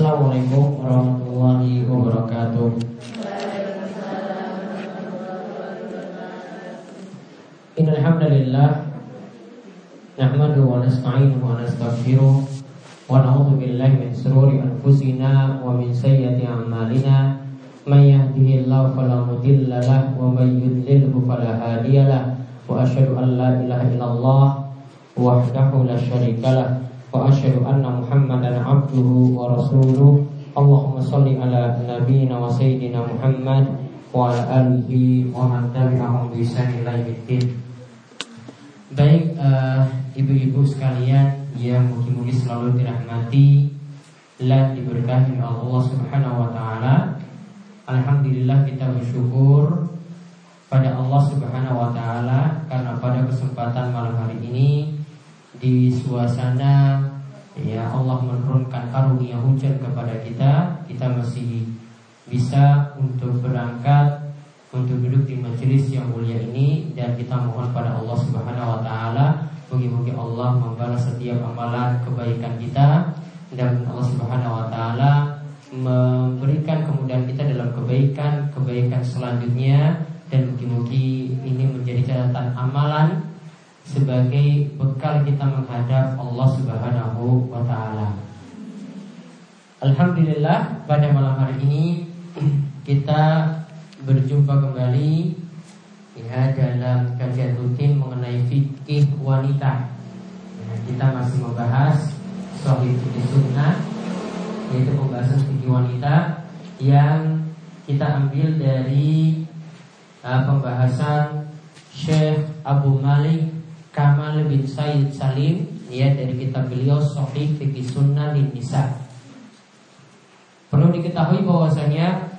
Assalamualaikum warahmatullahi wabarakatuh. Innal hamdalillah nahmadu wa nasta'inuhu wa nastaghfiruh wa na'udzu billahi min shururi anfusina wa min sayyiati a'malina. May yahdihillahu fala mudilla lahu wa may yudlilhu fala hadiyalah wa asyhadu an la ilaha illallah wahdahu la syarikalah wa abduhu wa rasuluh. Allahumma salli ala nabiyyina wa sayyidina Muhammad wa ala alihi wa man tabi'ahum bi ihsan ila Baik ibu-ibu sekalian yang mungkin-mungkin selalu dirahmati dan diberkahi oleh Allah Subhanahu wa taala. Alhamdulillah kita bersyukur pada Allah Subhanahu wa taala karena pada kesempatan malam hari ini di suasana ya Allah menurunkan karunia hujan kepada kita, kita masih bisa untuk berangkat untuk duduk di majelis yang mulia ini dan kita mohon pada Allah Subhanahu wa taala mugi-mugi Allah membalas setiap amalan kebaikan kita dan Allah Subhanahu wa taala memberikan kemudahan kita dalam kebaikan-kebaikan selanjutnya dan mugi-mugi ini menjadi catatan amalan sebagai bekal kita menghadap Allah Subhanahu wa taala. Alhamdulillah pada malam hari ini kita berjumpa kembali ya dalam kajian rutin mengenai fikih wanita. Ya, kita masih membahas soal fikih sunnah yaitu pembahasan fikih wanita yang kita ambil dari uh, pembahasan Syekh Abu Malik Kamal bin Said Salim ya dari kitab beliau Sahih Fikih Sunnah lin Nisa. Perlu diketahui bahwasanya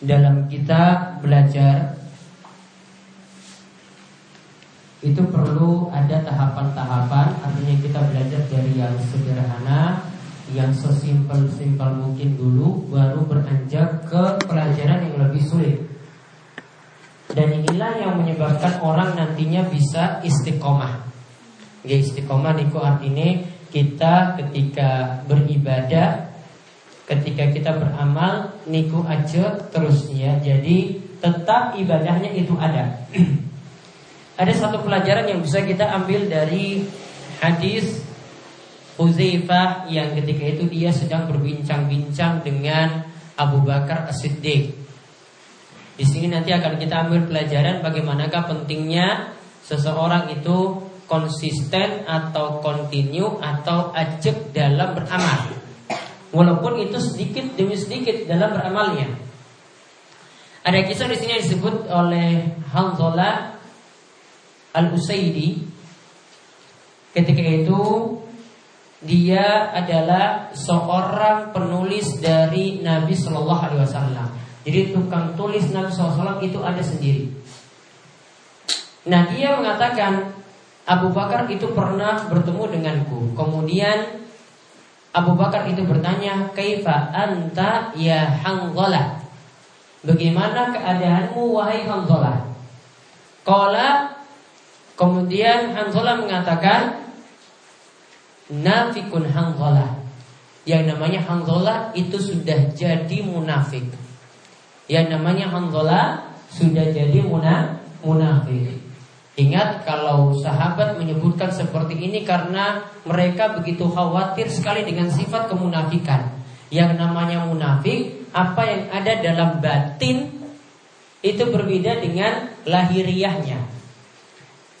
dalam kita belajar itu perlu ada tahapan-tahapan artinya kita belajar dari yang sederhana yang sesimpel-simpel mungkin dulu baru beranjak ke pelajaran yang lebih sulit dan inilah yang menyebabkan orang nantinya bisa istiqomah. Ya istiqomah niku artinya kita ketika beribadah, ketika kita beramal niku aja terus ya. Jadi tetap ibadahnya itu ada. ada satu pelajaran yang bisa kita ambil dari hadis Uzaifah yang ketika itu dia sedang berbincang-bincang dengan Abu Bakar As-Siddiq di sini nanti akan kita ambil pelajaran bagaimanakah pentingnya seseorang itu konsisten atau kontinu atau ajak dalam beramal. Walaupun itu sedikit demi sedikit dalam beramalnya. Ada kisah di sini yang disebut oleh Hanzalah Al-Usaidi. Ketika itu dia adalah seorang penulis dari Nabi Shallallahu Alaihi Wasallam. Jadi tukang tulis Nabi SAW itu ada sendiri. Nah dia mengatakan Abu Bakar itu pernah bertemu denganku. Kemudian Abu Bakar itu bertanya, "Kaifa anta ya Hanzalah?" Bagaimana keadaanmu wahai Hanzalah? Qala Kemudian Hanzalah mengatakan Nafikun Hanzalah Yang namanya Hanzalah itu sudah jadi munafik yang namanya Hanzalah sudah jadi muna, munafik. Ingat kalau sahabat menyebutkan seperti ini karena mereka begitu khawatir sekali dengan sifat kemunafikan. Yang namanya munafik, apa yang ada dalam batin itu berbeda dengan lahiriahnya.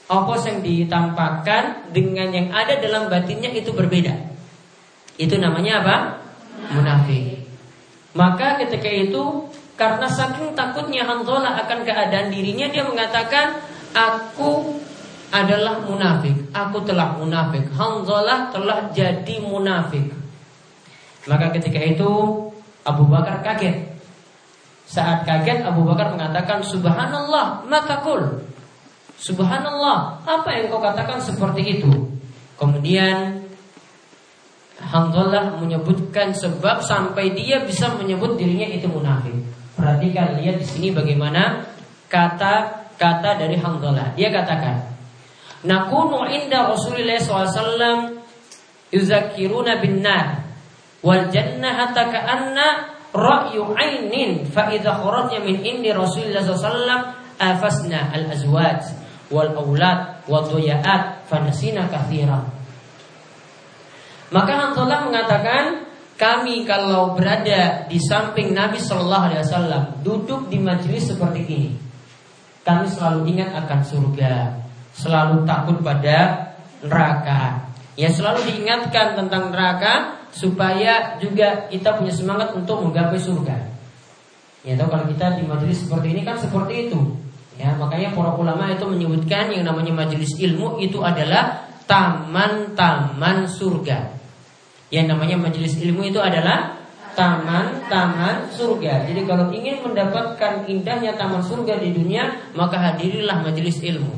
Apa yang ditampakkan dengan yang ada dalam batinnya itu berbeda. Itu namanya apa? Munafik. Maka ketika itu karena saking takutnya Hanzalah akan keadaan dirinya Dia mengatakan Aku adalah munafik. Aku telah munafik. Hanzalah telah jadi munafik. Maka ketika itu Abu Bakar kaget. Saat kaget Abu Bakar mengatakan Subhanallah matakul Subhanallah Apa yang kau katakan seperti itu? Kemudian Hanzalah menyebutkan sebab sampai dia bisa menyebut dirinya itu munafik. Perhatikan lihat di sini bagaimana kata-kata dari Hanzalah. Dia katakan, "Nakunu inda Rasulullah SAW yuzakiruna bin nar Wal jannah hatta ka'anna ra'yu ainin fa idza kharajna min indi Rasulullah sallallahu afasna al azwaj wal aulad wa dhuyat fa nasina katsira. Maka Hanzalah mengatakan kami kalau berada di samping Nabi Shallallahu Alaihi Wasallam duduk di majelis seperti ini, kami selalu ingat akan surga, selalu takut pada neraka. Ya selalu diingatkan tentang neraka supaya juga kita punya semangat untuk menggapai surga. Ya tahu kalau kita di majelis seperti ini kan seperti itu. Ya makanya para ulama itu menyebutkan yang namanya majelis ilmu itu adalah taman-taman surga. Yang namanya majelis ilmu itu adalah taman-taman surga. Jadi kalau ingin mendapatkan indahnya taman surga di dunia, maka hadirilah majelis ilmu.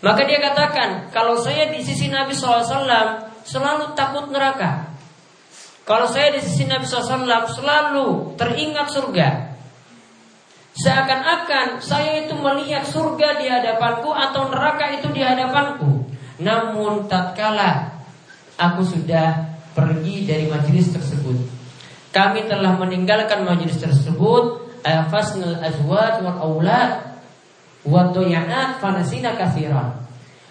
Maka dia katakan, kalau saya di sisi Nabi SAW selalu takut neraka. Kalau saya di sisi Nabi SAW selalu teringat surga. Seakan-akan saya itu melihat surga di hadapanku atau neraka itu di hadapanku. Namun tatkala aku sudah pergi dari majelis tersebut. Kami telah meninggalkan majelis tersebut afasnal azwaj wal aulad wa fanasina.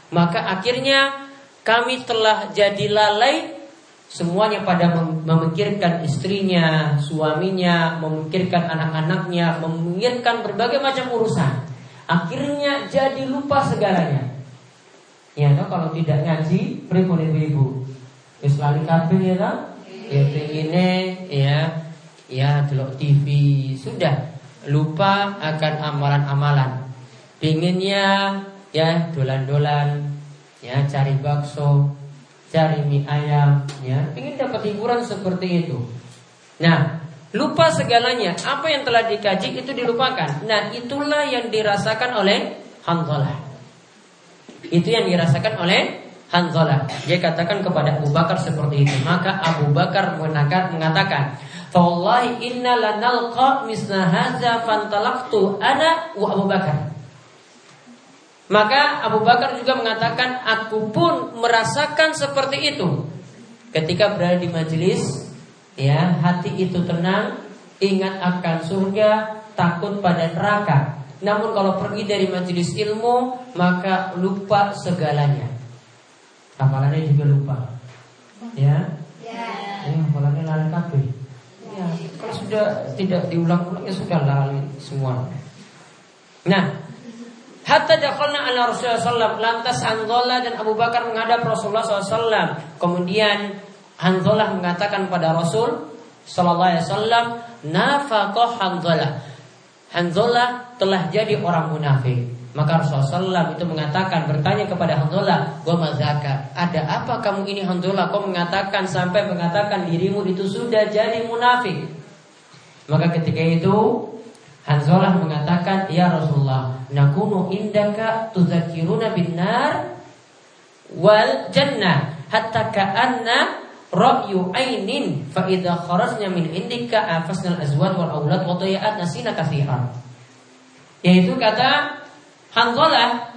Maka akhirnya kami telah jadi lalai semuanya pada memikirkan istrinya, suaminya, memikirkan anak-anaknya, memikirkan berbagai macam urusan. Akhirnya jadi lupa segalanya. Ya, kalau tidak ngaji, pripun ibu-ibu? Wis lali kabeh ya ta? Ya pengine ya ya delok TV sudah lupa akan amalan-amalan. Pinginnya ya dolan-dolan ya cari bakso, cari mie ayam ya, ingin dapat hiburan seperti itu. Nah, lupa segalanya. Apa yang telah dikaji itu dilupakan. Nah, itulah yang dirasakan oleh Hanzalah. Itu yang dirasakan oleh Hanzalah. Dia katakan kepada Abu Bakar seperti itu. Maka Abu Bakar mengatakan, "Wallahi inna lanalqa misna hadza fantalaqtu ana wa Abu Bakar." Maka Abu Bakar juga mengatakan, "Aku pun merasakan seperti itu." Ketika berada di majelis, ya, hati itu tenang, ingat akan surga, takut pada neraka. Namun kalau pergi dari majelis ilmu, maka lupa segalanya. Hafalannya juga lupa. Ya. Ya. Ya, hafalannya lali kabeh. Ya, kalau sudah tidak diulang-ulang ya sudah lali semua. Nah, Hatta dakhalna ala Rasulullah SAW Lantas Hanzalah dan Abu Bakar menghadap Rasulullah SAW Kemudian Hanzalah mengatakan pada Rasul Sallallahu Alaihi Wasallam Nafaqah Hanzalah Hanzalah telah jadi orang munafik maka Rasulullah SAW itu mengatakan bertanya kepada Handola, "Wa mazaka? Ada apa kamu ini Handola? Kau mengatakan sampai mengatakan dirimu itu sudah jadi munafik?" Maka ketika itu Hanzalah mengatakan, "Ya Rasulullah, nakunu indaka tuzakiruna binar wal jannah hatta ka'anna ra'yu ainin fa idza kharajna min indika afasnal azwaj wal aulad wa nasina katsiran." Yaitu kata Hanzalah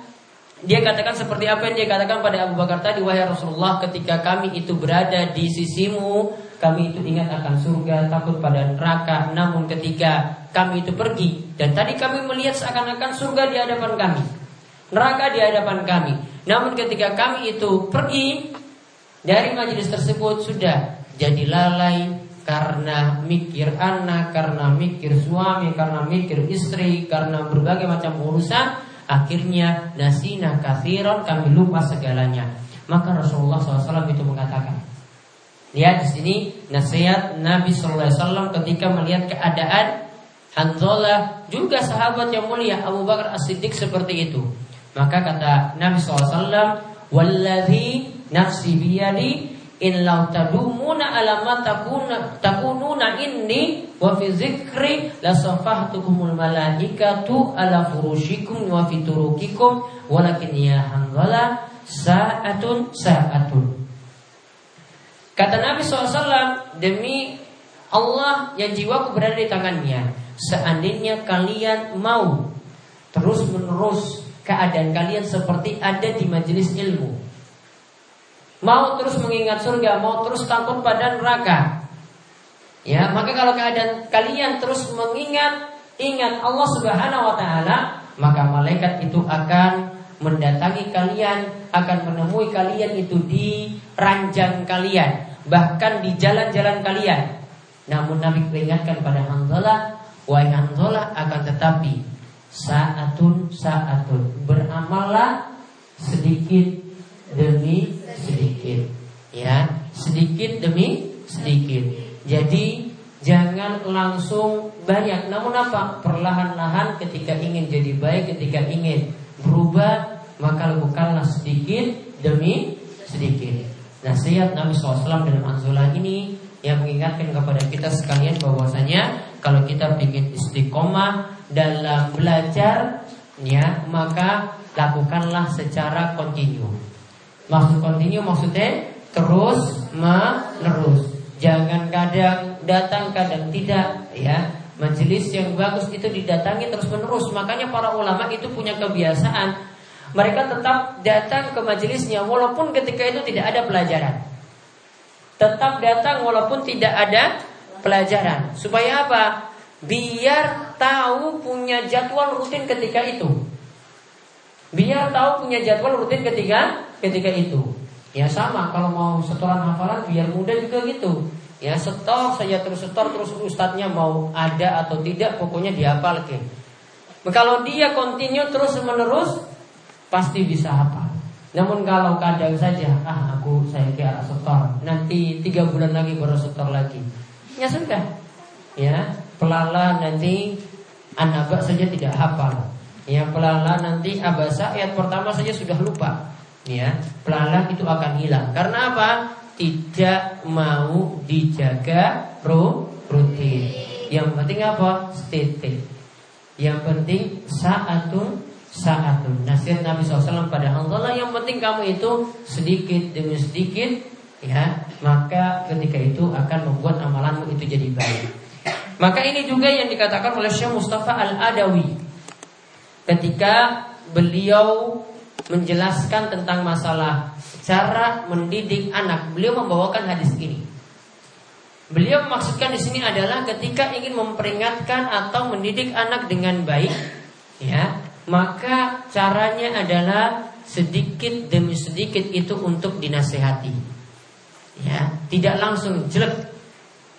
dia katakan seperti apa yang dia katakan pada Abu Bakar tadi wahai Rasulullah ketika kami itu berada di sisimu kami itu ingat akan surga takut pada neraka. Namun ketika kami itu pergi dan tadi kami melihat seakan-akan surga di hadapan kami neraka di hadapan kami. Namun ketika kami itu pergi dari majelis tersebut sudah jadi lalai karena mikir anak karena mikir suami karena mikir istri karena berbagai macam urusan Akhirnya nasina kathiron kami lupa segalanya. Maka Rasulullah SAW itu mengatakan, Lihat di sini nasihat Nabi SAW ketika melihat keadaan Hanzalah juga sahabat yang mulia Abu Bakar As-Siddiq seperti itu. Maka kata Nabi SAW, Walladhi nafsi biyadi in lau tadumuna ala ma takuna takununa inni wa fi zikri la safahtukumul malaikatu ala furushikum wa fi turukikum. Walakin ya hanzala sa'atun sa'atun. Kata Nabi SAW Demi Allah yang jiwaku berada di tangannya Seandainya kalian mau Terus menerus keadaan kalian seperti ada di majelis ilmu mau terus mengingat surga, mau terus takut pada neraka. Ya, maka kalau keadaan kalian terus mengingat ingat Allah Subhanahu wa taala, maka malaikat itu akan mendatangi kalian, akan menemui kalian itu di ranjang kalian, bahkan di jalan-jalan kalian. Namun Nabi peringatkan pada Hanzalah, wahai Hanzalah akan tetapi saatun saatun beramallah sedikit demi sedikit, ya sedikit demi sedikit. Jadi jangan langsung banyak Namun apa? Perlahan-lahan ketika ingin jadi baik Ketika ingin berubah Maka lakukanlah sedikit demi sedikit Nasihat Nabi SAW dalam anzulah ini Yang mengingatkan kepada kita sekalian bahwasanya Kalau kita ingin istiqomah dalam belajar ya Maka lakukanlah secara kontinu Maksud kontinu maksudnya terus menerus Jangan kadang datang kadang tidak ya. Majelis yang bagus itu didatangi terus menerus. Makanya para ulama itu punya kebiasaan mereka tetap datang ke majelisnya walaupun ketika itu tidak ada pelajaran. Tetap datang walaupun tidak ada pelajaran. Supaya apa? Biar tahu punya jadwal rutin ketika itu. Biar tahu punya jadwal rutin ketika ketika itu. Ya sama kalau mau setoran hafalan biar mudah juga gitu. Ya setor saja terus setor terus ustadznya mau ada atau tidak pokoknya dihafal ke. Kalau dia continue terus menerus pasti bisa hafal. Namun kalau kadang saja ah aku saya kira setor nanti tiga bulan lagi baru setor lagi. Ya sudah. Ya pelala nanti anak saja tidak hafal. Ya pelala nanti abasa ayat pertama saja sudah lupa ya pelan itu akan hilang. Karena apa? Tidak mau dijaga rutin. Yang penting apa? Steady. Yang penting saatun saatun. Nasihat Nabi SAW pada Allah yang penting kamu itu sedikit demi sedikit ya maka ketika itu akan membuat amalanmu itu jadi baik. Maka ini juga yang dikatakan oleh Syekh Mustafa Al-Adawi ketika beliau menjelaskan tentang masalah cara mendidik anak. Beliau membawakan hadis ini. Beliau memaksudkan di sini adalah ketika ingin memperingatkan atau mendidik anak dengan baik, ya, maka caranya adalah sedikit demi sedikit itu untuk dinasehati. Ya, tidak langsung jelek,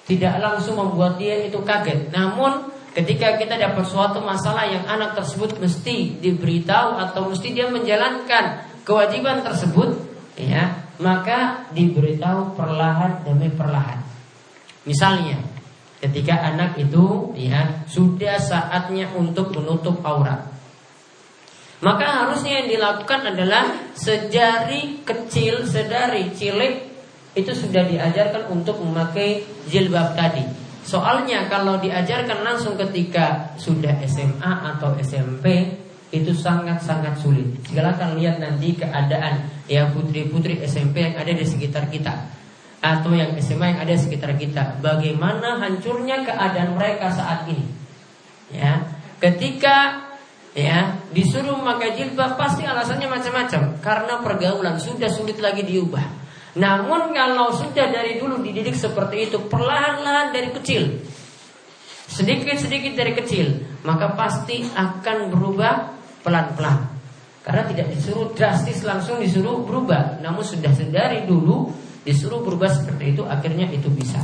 tidak langsung membuat dia itu kaget. Namun Ketika kita dapat suatu masalah yang anak tersebut mesti diberitahu atau mesti dia menjalankan kewajiban tersebut, ya, maka diberitahu perlahan demi perlahan. Misalnya, ketika anak itu ya sudah saatnya untuk menutup aurat. Maka harusnya yang dilakukan adalah sejari kecil, sedari cilik itu sudah diajarkan untuk memakai jilbab tadi. Soalnya kalau diajarkan langsung ketika sudah SMA atau SMP itu sangat-sangat sulit. Silakan lihat nanti keadaan ya putri-putri SMP yang ada di sekitar kita atau yang SMA yang ada di sekitar kita. Bagaimana hancurnya keadaan mereka saat ini? Ya, ketika ya disuruh memakai jilbab pasti alasannya macam-macam karena pergaulan sudah sulit lagi diubah. Namun kalau sudah dari dulu dididik seperti itu perlahan-lahan dari kecil, sedikit-sedikit dari kecil, maka pasti akan berubah pelan-pelan. Karena tidak disuruh drastis langsung disuruh berubah, namun sudah sedari dulu disuruh berubah seperti itu, akhirnya itu bisa.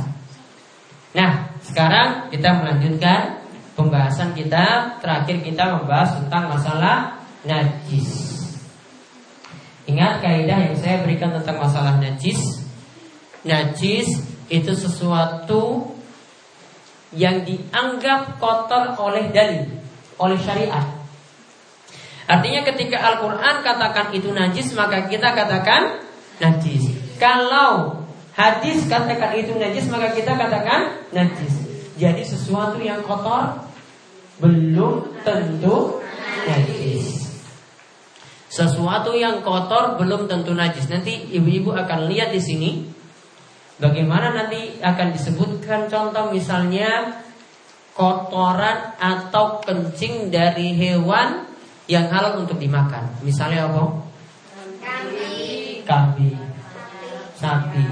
Nah, sekarang kita melanjutkan pembahasan kita. Terakhir kita membahas tentang masalah najis. Ingat kaidah yang saya berikan tentang masalah najis. Najis itu sesuatu yang dianggap kotor oleh dalil, oleh syariat. Artinya ketika Al-Quran katakan itu najis maka kita katakan najis. Kalau hadis katakan itu najis maka kita katakan najis. Jadi sesuatu yang kotor belum tentu najis. Sesuatu yang kotor belum tentu najis. Nanti ibu-ibu akan lihat di sini bagaimana nanti akan disebutkan contoh misalnya kotoran atau kencing dari hewan yang halal untuk dimakan. Misalnya apa? Kambing. Sapi.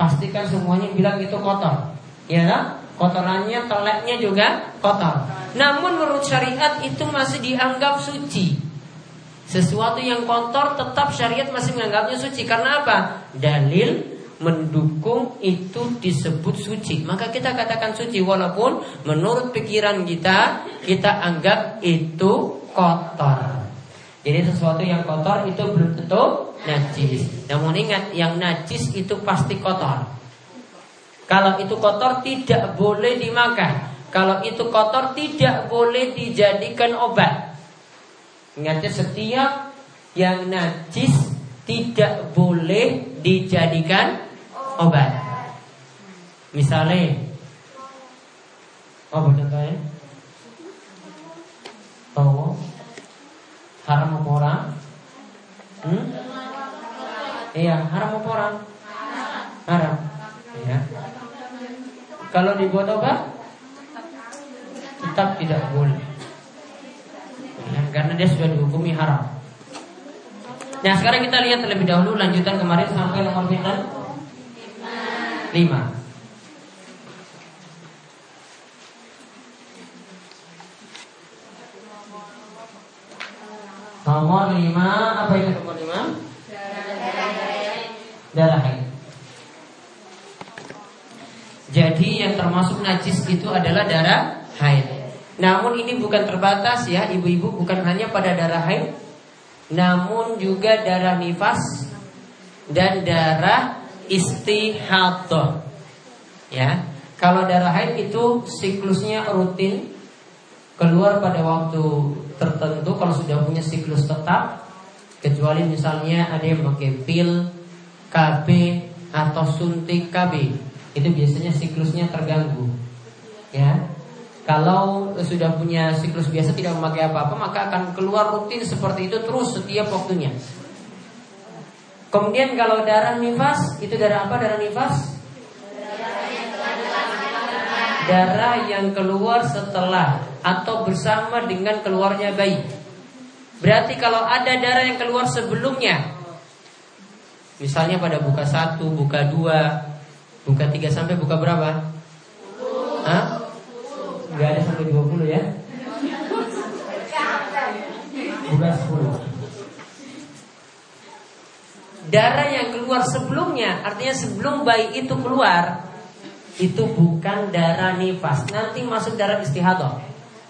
Pastikan semuanya bilang itu kotor. Ya kan? Kotorannya, teleknya juga kotor. Namun menurut syariat itu masih dianggap suci. Sesuatu yang kotor tetap syariat masih menganggapnya suci. Karena apa? Dalil mendukung itu disebut suci. Maka kita katakan suci. Walaupun menurut pikiran kita Kita anggap itu kotor. Jadi sesuatu yang kotor itu belum tentu najis. Namun ingat yang najis itu pasti kotor. Kalau itu kotor tidak boleh dimakan. Kalau itu kotor tidak boleh dijadikan obat Ingatnya setiap yang najis tidak boleh dijadikan obat. Misalnya, oh contohnya, tahu haram apa orang? Hmm? Iya, haram apa orang? Haram. Iya. Kalau dibuat obat, tetap tidak boleh ya, karena dia sudah dihukumi haram. Nah sekarang kita lihat terlebih dahulu lanjutan kemarin sampai nomor berapa? Lima. Nomor lima apa itu nomor lima? Darah haid. Jadi yang termasuk najis itu adalah darah haid. Namun ini bukan terbatas ya ibu-ibu bukan hanya pada darah haid Namun juga darah nifas Dan darah istihadah. Ya Kalau darah haid itu siklusnya rutin Keluar pada waktu tertentu Kalau sudah punya siklus tetap Kecuali misalnya ada yang pakai pil KB atau suntik KB Itu biasanya siklusnya terganggu. Ya kalau sudah punya siklus biasa tidak memakai apa-apa Maka akan keluar rutin seperti itu terus setiap waktunya Kemudian kalau darah nifas Itu darah apa darah nifas? Darah yang keluar setelah Atau bersama dengan keluarnya bayi Berarti kalau ada darah yang keluar sebelumnya Misalnya pada buka satu, buka dua Buka tiga sampai buka berapa? Hah? Gak ada sampai 20 ya? Bukan 10 Darah yang keluar sebelumnya Artinya sebelum bayi itu keluar Itu bukan darah nifas. Nanti masuk darah istihadah.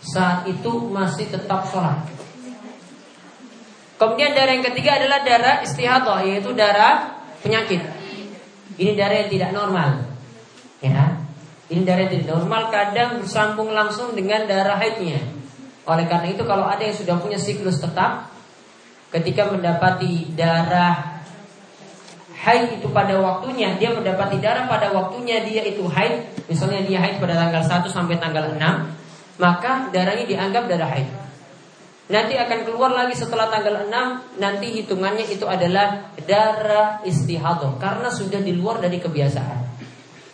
Saat itu masih tetap sholat. Kemudian darah yang ketiga adalah darah istihadah Yaitu darah penyakit. Ini darah yang tidak normal. Ya ini darah tidak normal kadang bersambung langsung dengan darah haidnya. Oleh karena itu kalau ada yang sudah punya siklus tetap ketika mendapati darah haid itu pada waktunya, dia mendapati darah pada waktunya dia itu haid, misalnya dia haid pada tanggal 1 sampai tanggal 6, maka darahnya dianggap darah haid. Nanti akan keluar lagi setelah tanggal 6 Nanti hitungannya itu adalah darah istihadah Karena sudah di luar dari kebiasaan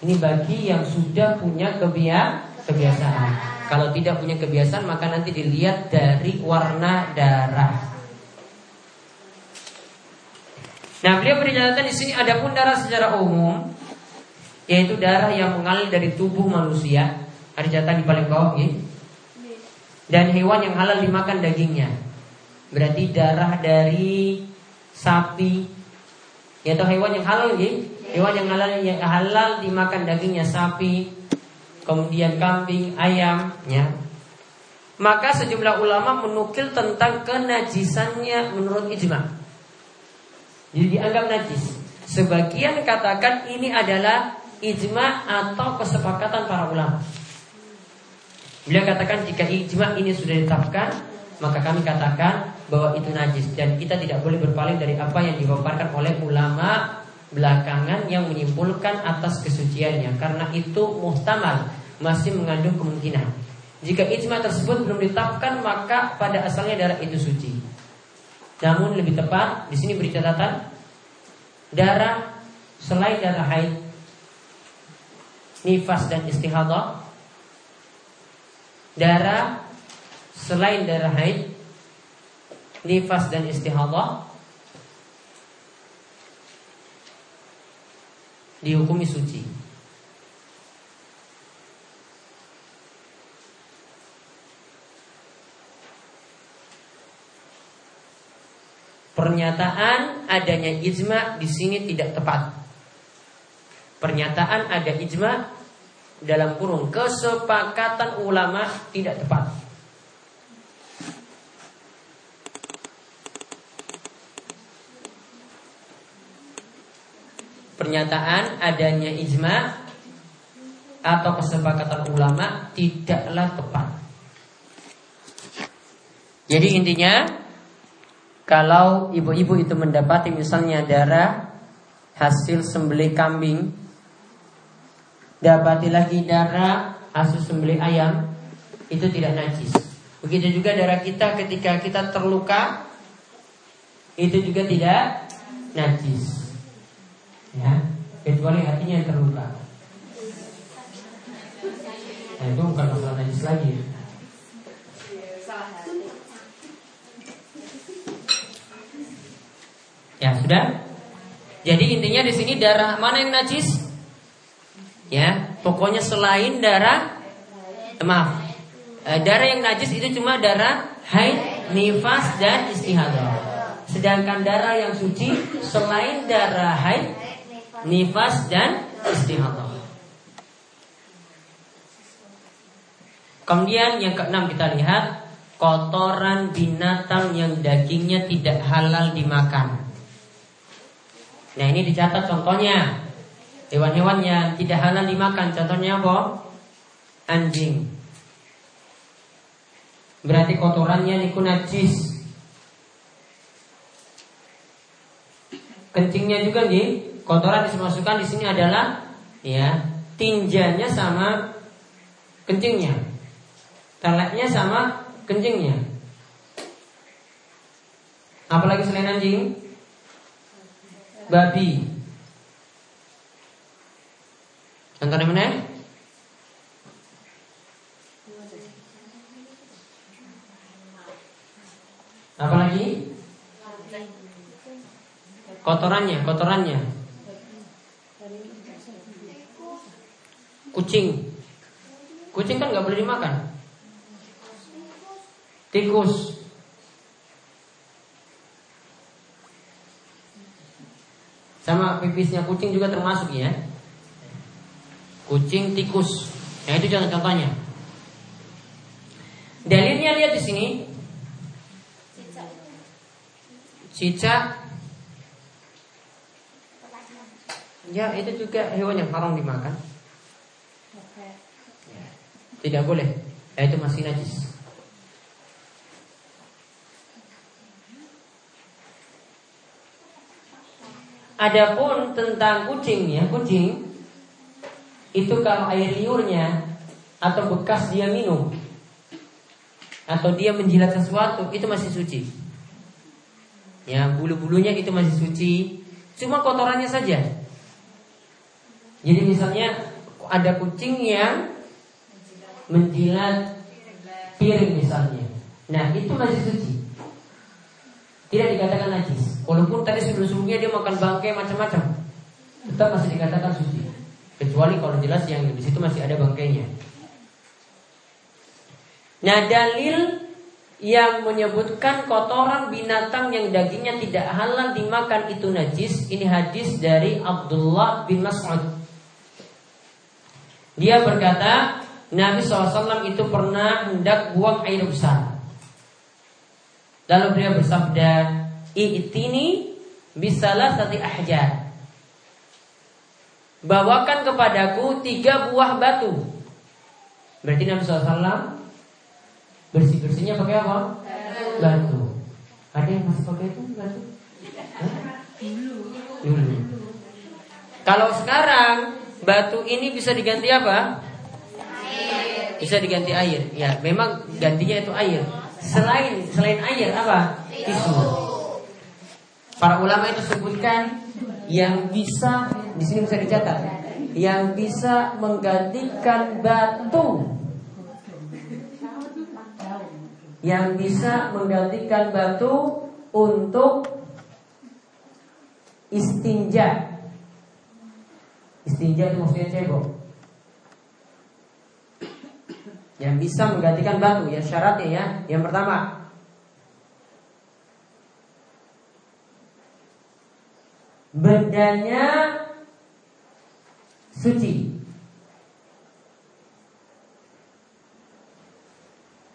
ini bagi yang sudah punya kebiasaan. Kalau tidak punya kebiasaan maka nanti dilihat dari warna darah. Nah, beliau beri di sini ada pun darah secara umum yaitu darah yang mengalir dari tubuh manusia. Ada catatan di paling bawah ya. Dan hewan yang halal dimakan dagingnya. Berarti darah dari sapi yaitu hewan yang halal ya Hewan yang halal yang halal dimakan dagingnya sapi, kemudian kambing, ayam, ya. Maka sejumlah ulama menukil tentang kenajisannya menurut ijma. Jadi dianggap najis. Sebagian katakan ini adalah ijma atau kesepakatan para ulama. Beliau katakan jika ijma ini sudah ditetapkan, maka kami katakan bahwa itu najis dan kita tidak boleh berpaling dari apa yang dipaparkan oleh ulama belakangan yang menyimpulkan atas kesuciannya karena itu muhtamal masih mengandung kemungkinan. Jika ijma tersebut belum ditetapkan maka pada asalnya darah itu suci. Namun lebih tepat di sini beri catatan darah selain darah haid, nifas dan istihadah, darah selain darah haid, nifas dan istihadah dihukumi suci. Pernyataan adanya ijma di sini tidak tepat. Pernyataan ada ijma dalam kurung kesepakatan ulama tidak tepat. Pernyataan adanya ijma atau kesepakatan ulama tidaklah tepat. Jadi intinya kalau ibu-ibu itu mendapati misalnya darah hasil sembelih kambing, dapati lagi darah hasil sembelih ayam, itu tidak najis. Begitu juga darah kita ketika kita terluka, itu juga tidak najis. Ya, kecuali hatinya yang terluka. Nah, itu bukan masalah najis lagi. Ya sudah. Jadi intinya di sini darah mana yang najis? Ya, pokoknya selain darah, eh, maaf, eh, darah yang najis itu cuma darah haid, nifas dan istihadah. Sedangkan darah yang suci selain darah haid, nifas dan istihadah. Kemudian yang keenam kita lihat kotoran binatang yang dagingnya tidak halal dimakan. Nah ini dicatat contohnya Hewan-hewan yang tidak halal dimakan Contohnya apa? Anjing Berarti kotorannya niku najis Kencingnya juga nih Kotoran dimasukkan di sini adalah ya Tinjanya sama Kencingnya Teleknya sama kencingnya Apalagi selain anjing babi. Contohnya mana? Apa lagi? Kotorannya, kotorannya. Kucing. Kucing kan nggak boleh dimakan. Tikus. Sama pipisnya kucing juga termasuk ya. Kucing, tikus. Nah itu contoh contohnya. Dalilnya lihat di sini. Cicak. Ya itu juga hewan yang haram dimakan. Tidak boleh. Ya, itu masih najis. Adapun tentang kucing ya, kucing itu kalau air liurnya atau bekas dia minum atau dia menjilat sesuatu itu masih suci. Ya, bulu-bulunya itu masih suci, cuma kotorannya saja. Jadi misalnya ada kucing yang menjilat piring misalnya. Nah, itu masih suci. Tidak dikatakan najis. Walaupun tadi sebelum-sebelumnya dia makan bangkai macam-macam, tetap masih dikatakan suci. Kecuali kalau jelas yang di situ masih ada bangkainya. Nah dalil yang menyebutkan kotoran binatang yang dagingnya tidak halal dimakan itu najis ini hadis dari Abdullah bin Mas'ud dia berkata Nabi SAW itu pernah hendak buang air besar Lalu beliau bersabda, "I'tini bisalah sati ahjar." Bawakan kepadaku tiga buah batu. Berarti Nabi SAW bersih-bersihnya pakai apa? Batu. Ada yang masih pakai itu batu? Dulu. Kalau sekarang batu ini bisa diganti apa? Bisa diganti air. Ya, memang gantinya itu air. Selain selain air apa? Tisu. Para ulama itu sebutkan yang bisa di sini bisa dicatat, yang bisa menggantikan batu yang bisa menggantikan batu untuk istinja Istinja itu maksudnya cebok. Yang bisa menggantikan batu ya syaratnya ya. Yang pertama bendanya suci.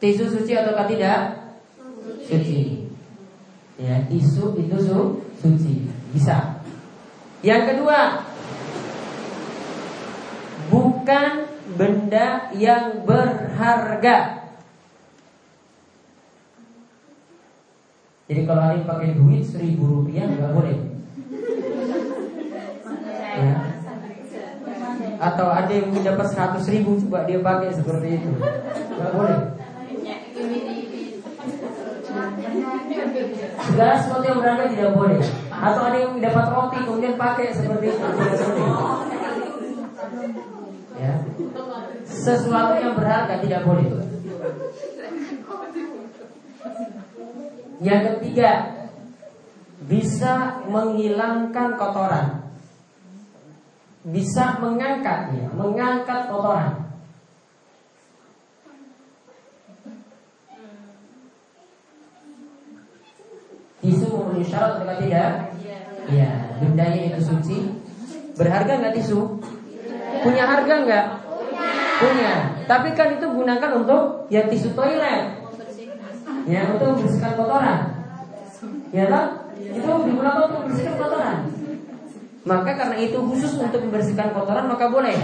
Tisu suci atau tidak? Suci. Ya, tisu itu su suci. Bisa. Yang kedua, bukan benda yang berharga. Jadi kalau hari pakai duit seribu rupiah nggak boleh. Ya. Atau ada yang dapat seratus ribu coba dia pakai seperti itu, nggak boleh. Segala sesuatu yang berharga tidak boleh. Atau ada yang dapat roti kemudian pakai seperti itu tidak boleh. Ya. Sesuatu yang berharga tidak boleh. Yang ketiga, bisa menghilangkan kotoran. Bisa mengangkatnya, mengangkat kotoran. Tisu memenuhi syarat atau tidak? Iya. bendanya itu suci. Berharga nggak tisu? Punya harga nggak? Punya. Tapi kan itu gunakan untuk ya tisu toilet. Ya untuk membersihkan kotoran. Ya kan? Itu digunakan untuk membersihkan kotoran. Maka karena itu khusus untuk membersihkan kotoran maka boleh.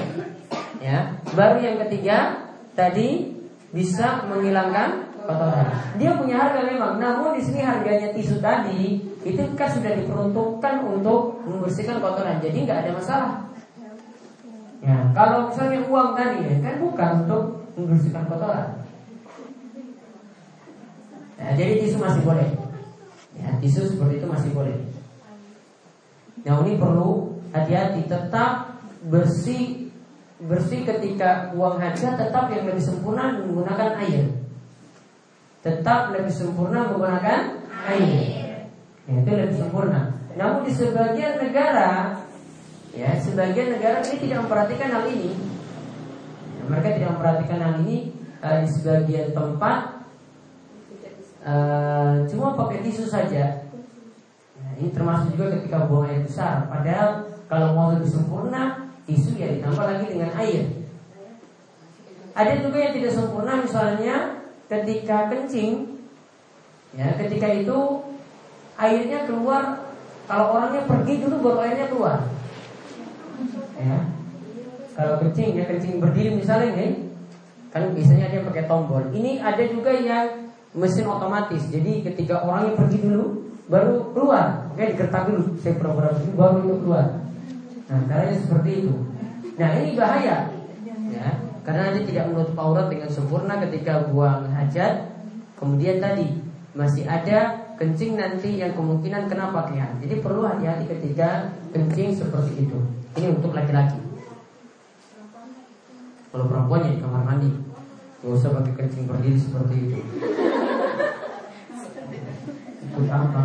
Ya. Baru yang ketiga tadi bisa menghilangkan kotoran. Dia punya harga memang, namun di sini harganya tisu tadi itu kan sudah diperuntukkan untuk membersihkan kotoran, jadi nggak ada masalah. Ya, kalau misalnya uang tadi ya, kan bukan untuk membersihkan kotoran. Ya, jadi tisu masih boleh. Ya, tisu seperti itu masih boleh. Nah ini perlu hati-hati, tetap bersih bersih ketika uang hajat tetap yang lebih sempurna menggunakan air tetap lebih sempurna menggunakan air. Ya, itu lebih sempurna. Namun di sebagian negara, ya sebagian negara ini tidak memperhatikan hal ini. Ya, mereka tidak memperhatikan hal ini uh, di sebagian tempat uh, cuma pakai tisu saja. Ya, ini termasuk juga ketika buang air besar. Padahal kalau mau lebih sempurna, tisu ya ditambah lagi dengan air. Ada juga yang tidak sempurna misalnya ketika kencing ya ketika itu airnya keluar kalau orangnya pergi dulu baru airnya keluar ya. Kalau kencing ya kencing berdiri misalnya nih kan biasanya dia pakai tombol. Ini ada juga yang mesin otomatis. Jadi ketika orangnya pergi dulu baru keluar. Oke digertak dulu. Saya pura-pura baru itu keluar. Nah caranya seperti itu. Nah ini bahaya. Ya karena nanti tidak menutup aurat dengan sempurna ketika buang hajat. Kemudian tadi masih ada kencing nanti yang kemungkinan kena pakaian. Jadi perlu hati-hati ketika kencing seperti itu. Ini untuk laki-laki. Kalau perempuan ya di kamar mandi. Gak usah pakai kencing berdiri seperti itu. Ikut apa?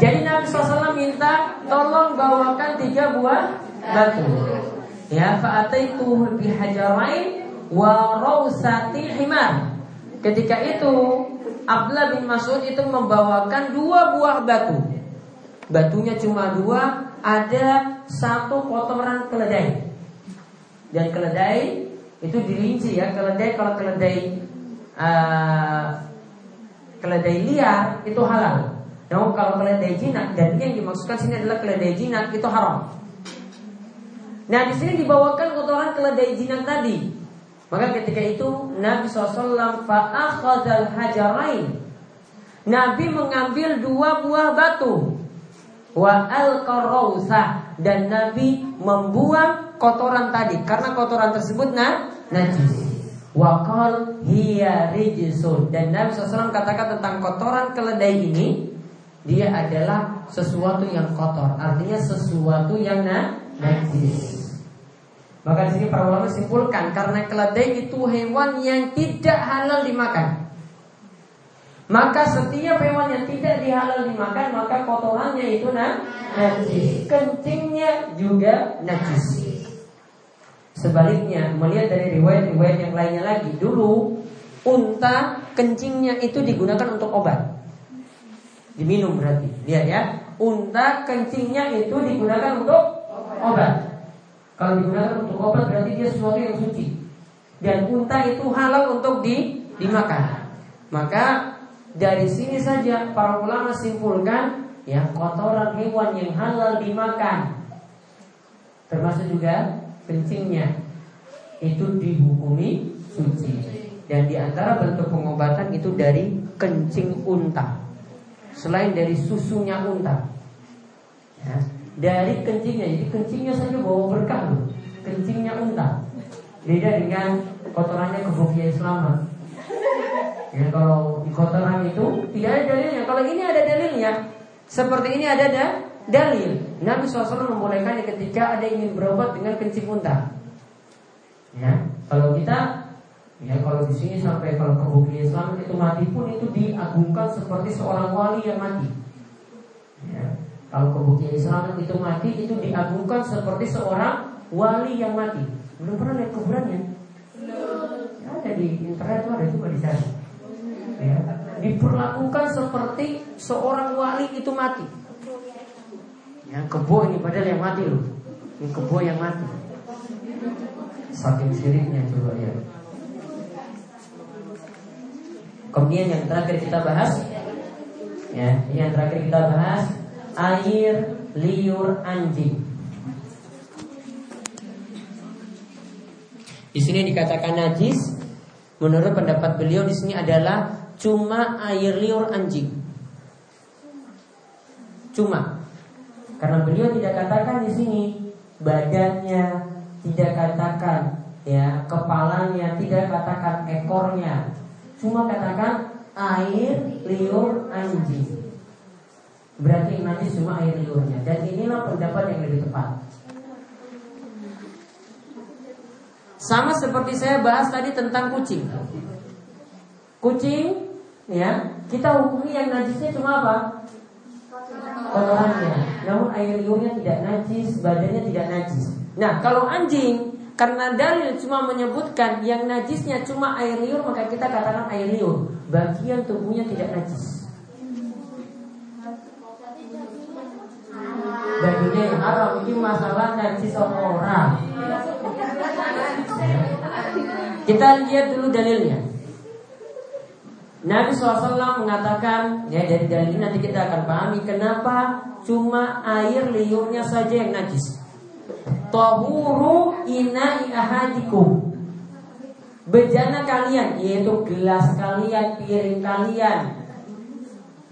Jadi Nabi SAW minta tolong bawakan tiga buah batu. Ya, fa'ataitu bihajarain wa rausati himar. Ketika itu Abdullah bin Mas'ud itu membawakan dua buah batu. Batunya cuma dua, ada satu kotoran keledai. Dan keledai itu dirinci ya, keledai kalau keledai uh, keledai liar itu halal. Namun kalau keledai jinak dan yang dimaksudkan sini adalah keledai jinak itu haram. Nah di sini dibawakan kotoran keledai jinak tadi. Maka ketika itu Nabi SAW fa'akhadal hajarain. Nabi mengambil dua buah batu. Wa al dan Nabi membuang kotoran tadi karena kotoran tersebut nah, najis. Wakal hiya rijsun dan Nabi SAW katakan tentang kotoran keledai ini dia adalah sesuatu yang kotor, artinya sesuatu yang najis. Maka di sini para ulama simpulkan karena keledai itu hewan yang tidak halal dimakan. Maka setiap hewan yang tidak dihalal dimakan maka kotorannya itu najis. Kencingnya juga najis. Sebaliknya, melihat dari riwayat-riwayat yang lainnya lagi, dulu unta kencingnya itu digunakan untuk obat. Diminum berarti. Lihat ya, unta kencingnya itu digunakan untuk obat. Kalau digunakan untuk obat berarti dia sesuatu yang suci. Dan unta itu halal untuk di, dimakan. Maka dari sini saja para ulama simpulkan ya kotoran hewan yang halal dimakan. Termasuk juga kencingnya. Itu dihukumi suci. Dan di antara bentuk pengobatan itu dari kencing unta. Selain dari susunya unta. Ya, dari kencingnya jadi kencingnya saja bawa berkah loh kencingnya unta beda dengan kotorannya kebukian selamat Ya, kalau di kotoran itu tidak ada dalilnya. Kalau ini ada dalilnya, seperti ini ada da dalil. Nabi SAW membolehkannya ketika ada yang ingin berobat dengan kencing unta. Ya, kalau kita Ya kalau di sini sampai kalau kebukti Islam itu mati pun itu diagungkan seperti seorang wali yang mati. Ya, kalau kebukti Islam itu mati itu diagungkan seperti seorang wali yang mati. Belum pernah lihat kuburannya? Belum. Ya, ada di internet tuh ada juga di sana ya, diperlakukan seperti seorang wali itu mati. Ya, kebo ini padahal yang mati loh. Ini kebo yang mati. Saking siriknya coba ya. Kemudian yang terakhir kita bahas Ya, yang terakhir kita bahas Air liur anjing Di sini dikatakan najis Menurut pendapat beliau di sini adalah cuma air liur anjing. Cuma karena beliau tidak katakan di sini badannya, tidak katakan ya kepalanya, tidak katakan ekornya. Cuma katakan air liur anjing. Berarti nanti cuma air liurnya dan inilah pendapat yang lebih tepat. Sama seperti saya bahas tadi tentang kucing. Kucing ya kita hukumi yang najisnya cuma apa? Kotorannya. Namun air liurnya tidak najis, badannya tidak najis. Nah kalau anjing karena dalil cuma menyebutkan yang najisnya cuma air liur maka kita katakan air liur. Bagian tubuhnya tidak najis. Baginya yang haram ini masalah najis orang. Kita lihat dulu dalilnya. Nabi SAW mengatakan ya dari dalil nanti kita akan pahami kenapa cuma air liurnya saja yang najis. Tahuru ina'i ahadikum Bejana kalian yaitu gelas kalian, piring kalian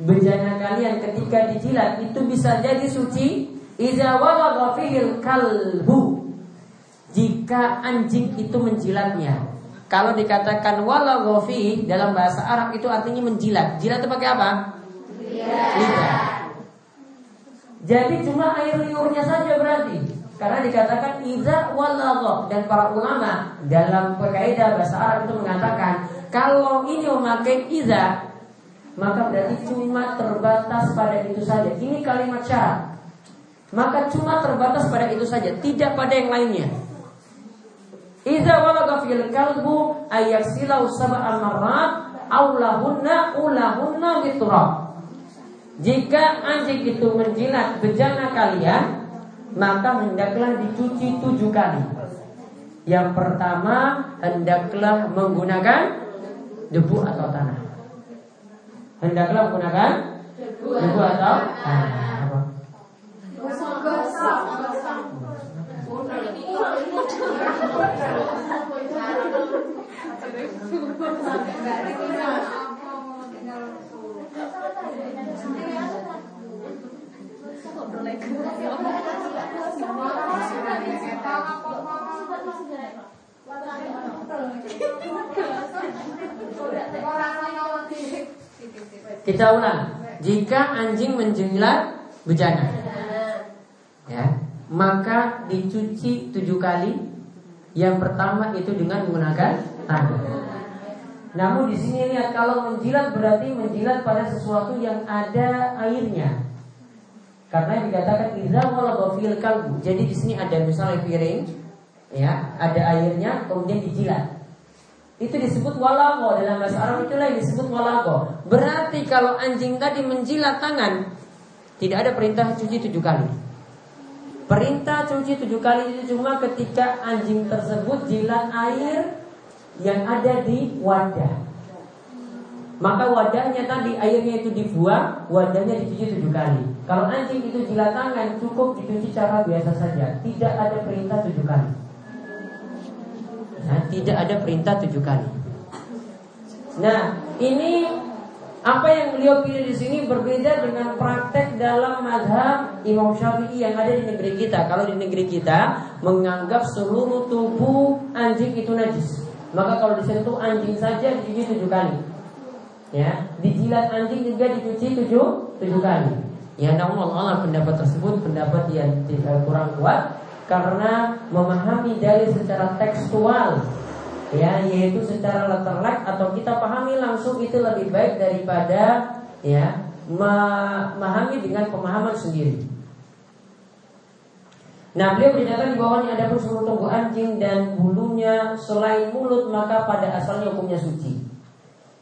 Bejana kalian ketika dijilat itu bisa jadi suci Iza walagha kalbu Jika anjing itu menjilatnya kalau dikatakan wala gofi dalam bahasa Arab itu artinya menjilat. Jilat itu pakai apa? Lidah. Jadi cuma air liurnya saja berarti. Karena dikatakan iza walagho dan para ulama dalam kaidah bahasa Arab itu mengatakan kalau ini memakai iza maka berarti cuma terbatas pada itu saja. Ini kalimat syarat. Maka cuma terbatas pada itu saja, tidak pada yang lainnya. Walaga fil kalbu. Jika anjing itu menjilat bejana kalian, maka hendaklah dicuci tujuh kali. Yang pertama hendaklah menggunakan debu atau tanah. Hendaklah menggunakan debu atau tanah. Kita ulang. Jika anjing menjilat bejana, ya, maka dicuci tujuh kali. Yang pertama itu dengan menggunakan tangan. Namun di sini lihat kalau menjilat berarti menjilat pada sesuatu yang ada airnya. Karena dikatakan idza walagha fil kalbu. Jadi di sini ada misalnya piring ya, ada airnya kemudian dijilat. Itu disebut walago dalam bahasa Arab itu lagi disebut walago. Berarti kalau anjing tadi menjilat tangan, tidak ada perintah cuci tujuh kali. Perintah cuci tujuh kali itu cuma ketika anjing tersebut jilat air yang ada di wadah. Maka wadahnya tadi airnya itu dibuang, wadahnya dicuci tujuh kali. Kalau anjing itu jilat tangan cukup dicuci cara biasa saja, tidak ada perintah tujuh kali. Nah, tidak ada perintah tujuh kali. Nah, ini apa yang beliau pilih di sini berbeda dengan praktek dalam madhab Imam Syafi'i yang ada di negeri kita. Kalau di negeri kita menganggap seluruh tubuh anjing itu najis. Maka kalau disentuh anjing saja dicuci tujuh kali. Ya, dijilat anjing juga dicuci tujuh tujuh kali. Ya, namun Allah pendapat tersebut pendapat yang kurang kuat karena memahami dari secara tekstual ya yaitu secara letterlek atau kita pahami langsung itu lebih baik daripada ya memahami dengan pemahaman sendiri. Nah beliau berkata di bawahnya ada pun seluruh tubuh anjing dan bulunya selain mulut maka pada asalnya hukumnya suci.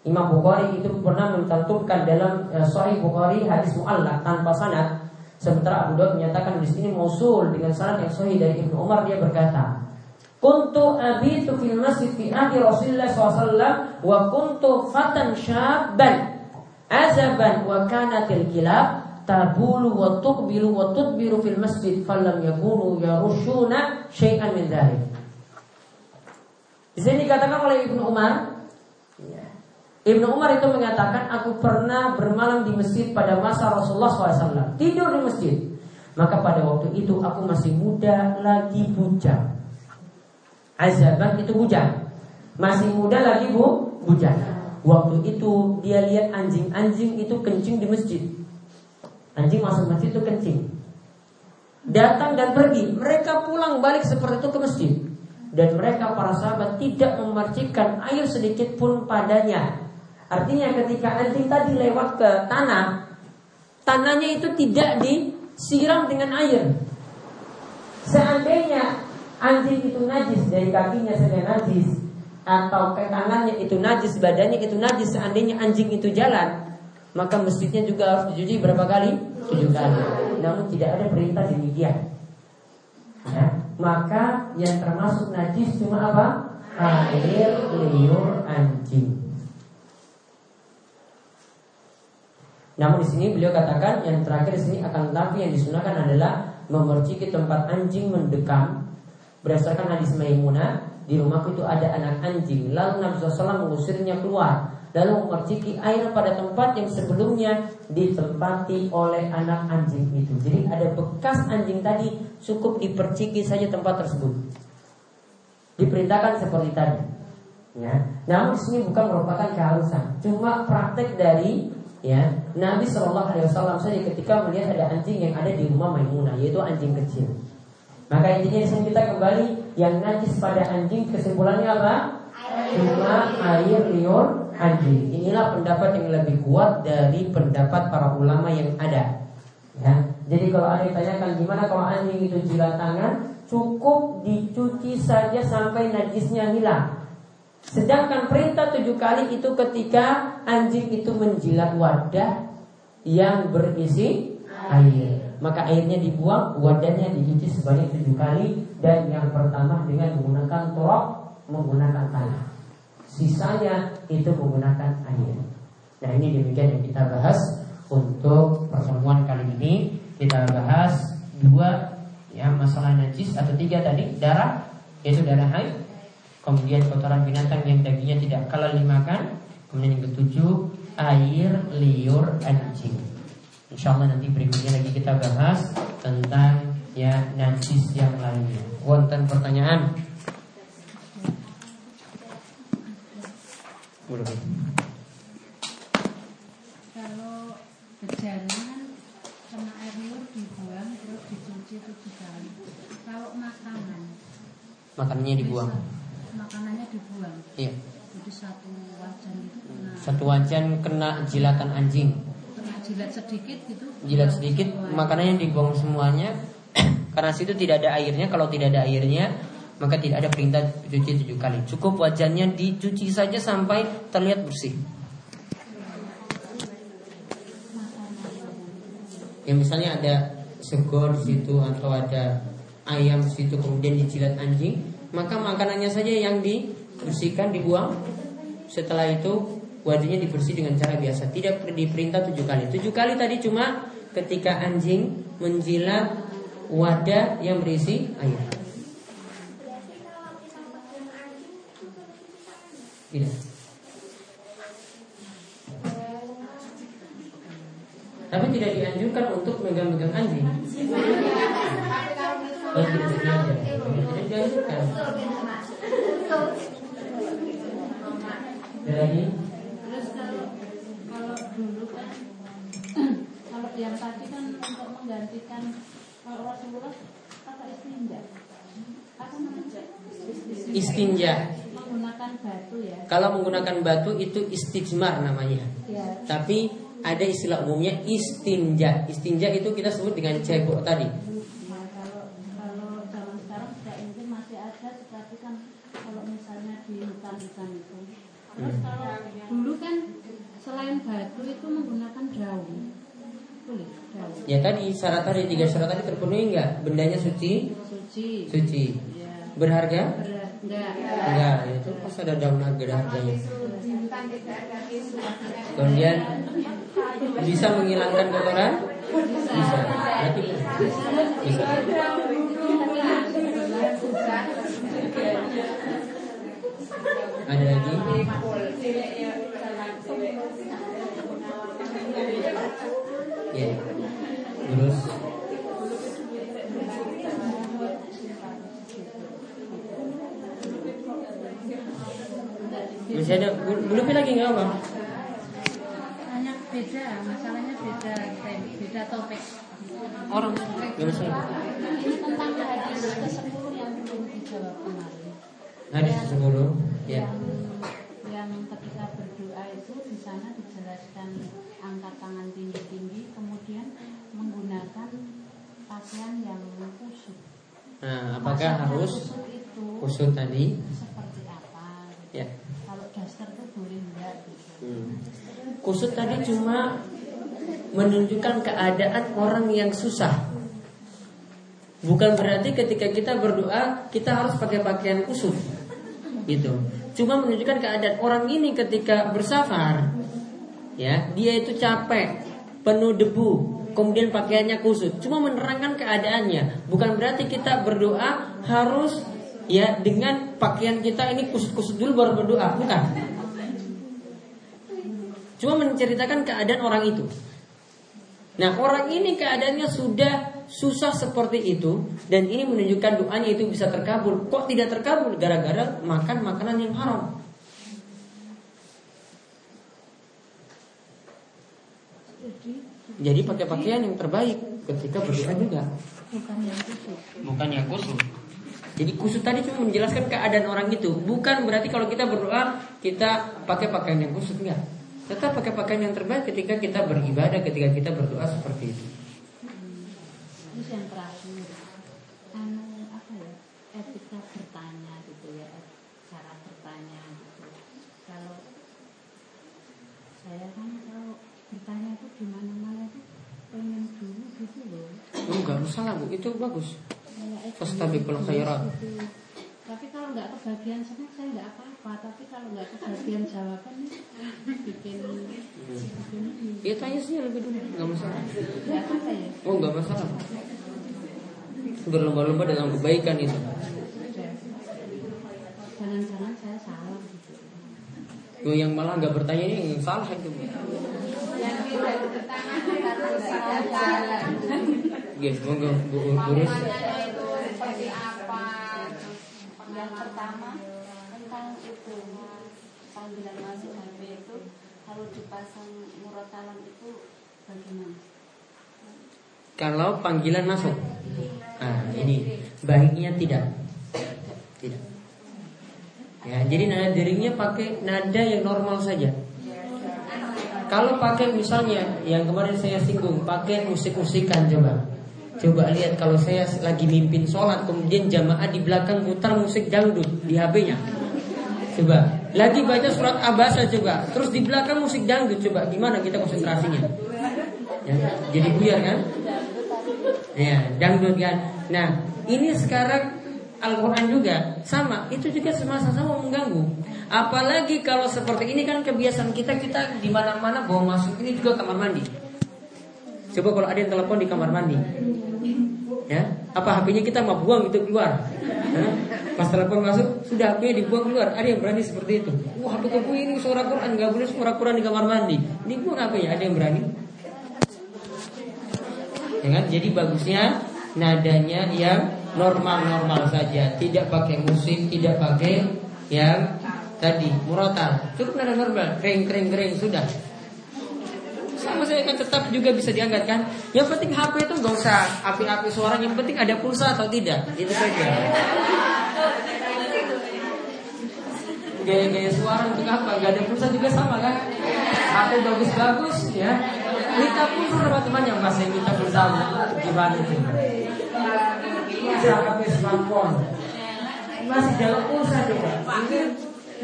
Imam Bukhari itu pernah mencantumkan dalam uh, Sahih Bukhari hadis muallak tanpa sanad. Sementara Abu Daud menyatakan di sini mausul dengan sanad yang sahih dari Ibnu Umar dia berkata, Kuntu abitu fil masjid fi ahli Rasulullah SAW wa kuntu fatan syabban azaban wa kanatil kilab tabulu wa tuqbilu wa tudbiru fil masjid falam yakunu yarushuna syai'an min dhalik. Di sini dikatakan oleh Ibnu Umar ya. Ibnu Umar itu mengatakan aku pernah bermalam di masjid pada masa Rasulullah SAW tidur di masjid. Maka pada waktu itu aku masih muda lagi bujang. Azaban itu bujang. Masih muda lagi bu bujang. Waktu itu dia lihat anjing-anjing itu kencing di masjid. Anjing masuk masjid itu kencing. Datang dan pergi. Mereka pulang balik seperti itu ke masjid. Dan mereka para sahabat tidak memercikan air sedikit pun padanya. Artinya ketika anjing tadi lewat ke tanah, tanahnya itu tidak disiram dengan air. Seandainya anjing itu najis dari kakinya saja najis atau ke tangannya itu najis, badannya itu najis, seandainya anjing itu jalan, maka masjidnya juga harus dicuci berapa kali? Tujuh kali. Namun tidak ada perintah demikian. Ya. Maka yang termasuk najis cuma apa? Air liur anjing. Namun di sini beliau katakan yang terakhir di sini akan tetapi yang disunahkan adalah memerciki tempat anjing mendekam berdasarkan hadis Maimunah di rumahku itu ada anak anjing lalu Nabi SAW mengusirnya keluar lalu memerciki air pada tempat yang sebelumnya ditempati oleh anak anjing itu. Jadi ada bekas anjing tadi cukup diperciki saja tempat tersebut. Diperintahkan seperti tadi. Ya. Namun sini bukan merupakan keharusan, cuma praktek dari ya Nabi Shallallahu Alaihi Wasallam saja ketika melihat ada anjing yang ada di rumah Maimunah, yaitu anjing kecil. Maka intinya di sini kita kembali yang najis pada anjing kesimpulannya apa? Cuma air liur anjing. Inilah pendapat yang lebih kuat dari pendapat para ulama yang ada. Ya. Jadi kalau ada yang tanyakan gimana kalau anjing itu jilat tangan, cukup dicuci saja sampai najisnya hilang. Sedangkan perintah tujuh kali itu ketika anjing itu menjilat wadah yang berisi air. Maka airnya dibuang, wadahnya dicuci sebanyak tujuh kali dan yang pertama dengan menggunakan torok, menggunakan tanah. Sisanya itu menggunakan air. Nah ini demikian yang kita bahas untuk pertemuan kali ini. Kita bahas dua ya masalah najis atau tiga tadi darah yaitu darah haid, kemudian kotoran binatang yang dagingnya tidak kalah dimakan, kemudian yang ketujuh air liur anjing. Insya Allah nanti berikutnya lagi kita bahas tentang ya najis yang lainnya. Wonten pertanyaan? Kalau berjalan kena air liur dibuang terus dicuci tujuh kali. Kalau makanan Makanannya dibuang. Makanannya dibuang. Iya. Jadi satu wajan itu kena, Satu wajan kena jilatan anjing. Jilat sedikit gitu. Jilat sedikit, makanannya dibuang semuanya. Karena situ tidak ada airnya. Kalau tidak ada airnya, maka tidak ada perintah cuci tujuh kali. Cukup wajannya dicuci saja sampai terlihat bersih. Ya misalnya ada segor situ atau ada ayam situ kemudian dijilat anjing, maka makanannya saja yang dibersihkan dibuang. Setelah itu wajahnya dibersih dengan cara biasa, tidak diperintah tujuh kali. Tujuh kali tadi cuma ketika anjing menjilat wadah yang berisi air. Tidak. Tapi tidak dianjurkan untuk megang-megang anjing. Oh, tidak dianjurkan. Ada? Dulu kan kalau yang tadi kan untuk menggantikan kalau Rasulullah apa istinja? Apa namanya? Istinja. Menggunakan batu ya. Kalau menggunakan batu itu istijmar namanya. Ya. Tapi ada istilah umumnya istinja. Istinja itu kita sebut dengan cebok tadi. Ya, kalau kalau zaman sekarang tidak ini masih ada tetapi kan kalau misalnya di hutan-hutan itu terus kalau dulu kan selain batu itu menggunakan daun boleh daun Ya tadi syarat tadi tiga syarat tadi terpenuhi enggak? Bendanya suci, suci suci. ya Berharga? berat enggak Enggak, itu pas ada daun ada harganya. Kemudian bisa menghilangkan kotoran? Bisa. Berarti bisa. Ada lagi? Ya. Terus masih ada belum lagi nggak apa? hanya beda masalahnya beda beda topik Orang nggak masalah. ini tentang hadis ke sepuluh yang belum dijawab kemarin Hadis sepuluh. Ya. yang yang ketika berdoa itu di sana dijelaskan angkat tangan tinggi-tinggi kemudian menggunakan pakaian yang kusut. Nah, apakah harus kusut itu kusut tadi? seperti apa? Ya. Kalau daster itu boleh enggak gitu. Hmm. Kusut tadi cuma menunjukkan keadaan orang yang susah. Bukan berarti ketika kita berdoa kita harus pakai pakaian kusut. Gitu. Cuma menunjukkan keadaan orang ini ketika bersafar ya, dia itu capek, penuh debu, kemudian pakaiannya kusut. Cuma menerangkan keadaannya. Bukan berarti kita berdoa harus ya dengan pakaian kita ini kusut-kusut dulu baru berdoa, bukan. Cuma menceritakan keadaan orang itu. Nah orang ini keadaannya sudah susah seperti itu Dan ini menunjukkan doanya itu bisa terkabul Kok tidak terkabul? Gara-gara makan makanan yang haram Jadi pakai pakaian yang terbaik ketika berdoa juga bukan yang kusut. Bukan yang kusut Jadi kusut tadi cuma menjelaskan keadaan orang itu Bukan berarti kalau kita berdoa Kita pakai pakaian yang kusut Enggak Tetap pakai pakaian yang terbaik ketika kita beribadah Ketika kita berdoa seperti itu Terus yang terakhir, anu apa ya, etika bertanya gitu ya, cara bertanya gitu. Kalau saya kan kalau bertanya itu itu pengen dulu gitu loh. Oh, Enggak masalah bu, itu bagus Fastabiqul khairat. gitu. Tapi kalau nggak kebagian senang saya nggak apa-apa. Tapi kalau nggak kebagian jawaban bikin. Ya tanya saja lebih dulu, nggak masalah. ya. Oh nggak masalah. Berlomba-lomba dalam kebaikan itu. Jangan-jangan saya salah. Yo yang malah nggak bertanya ini yang salah itu. Guys, monggo bu urus. Yang pertama tentang itu panggilan masuk HP itu kalau dipasang murotalan itu bagaimana? Kalau panggilan masuk, nah ini baiknya tidak, tidak. Ya, jadi nada deringnya pakai nada yang normal saja. Kalau pakai misalnya yang kemarin saya singgung, pakai musik-musikan coba. Coba lihat kalau saya lagi mimpin sholat kemudian jamaah di belakang putar musik dangdut di HP-nya. Coba lagi baca surat abasa coba, terus di belakang musik dangdut coba gimana kita konsentrasinya? Ya, jadi buyar kan? Ya, dangdut kan. Nah, ini sekarang Al-Quran juga sama, itu juga sama-sama mengganggu. Apalagi kalau seperti ini kan kebiasaan kita kita di mana-mana bawa masuk ini juga kamar mandi. Coba kalau ada yang telepon di kamar mandi, ya apa HP-nya kita mau buang itu keluar. Ya? Pas telepon masuk sudah HP-nya dibuang keluar. Ada yang berani seperti itu? Wah HP kamu ini suara Quran nggak boleh suara Quran di kamar mandi. Dibuang apa ya? Ada yang berani? Ya kan? Jadi bagusnya nadanya yang normal-normal saja, tidak pakai musik, tidak pakai yang tadi murotal. Cukup nada normal, kering kering kering sudah. Sama saya kan tetap juga bisa diangkat kan. Yang penting HP itu nggak usah api-api suara, yang penting ada pulsa atau tidak, itu saja. Gaya-gaya suara untuk apa? Gak ada pulsa juga sama kan? HP bagus-bagus ya. Minta pulsa sama teman yang masih minta pulsa gimana itu? HP smartphone masih jalan pulsa coba. Ini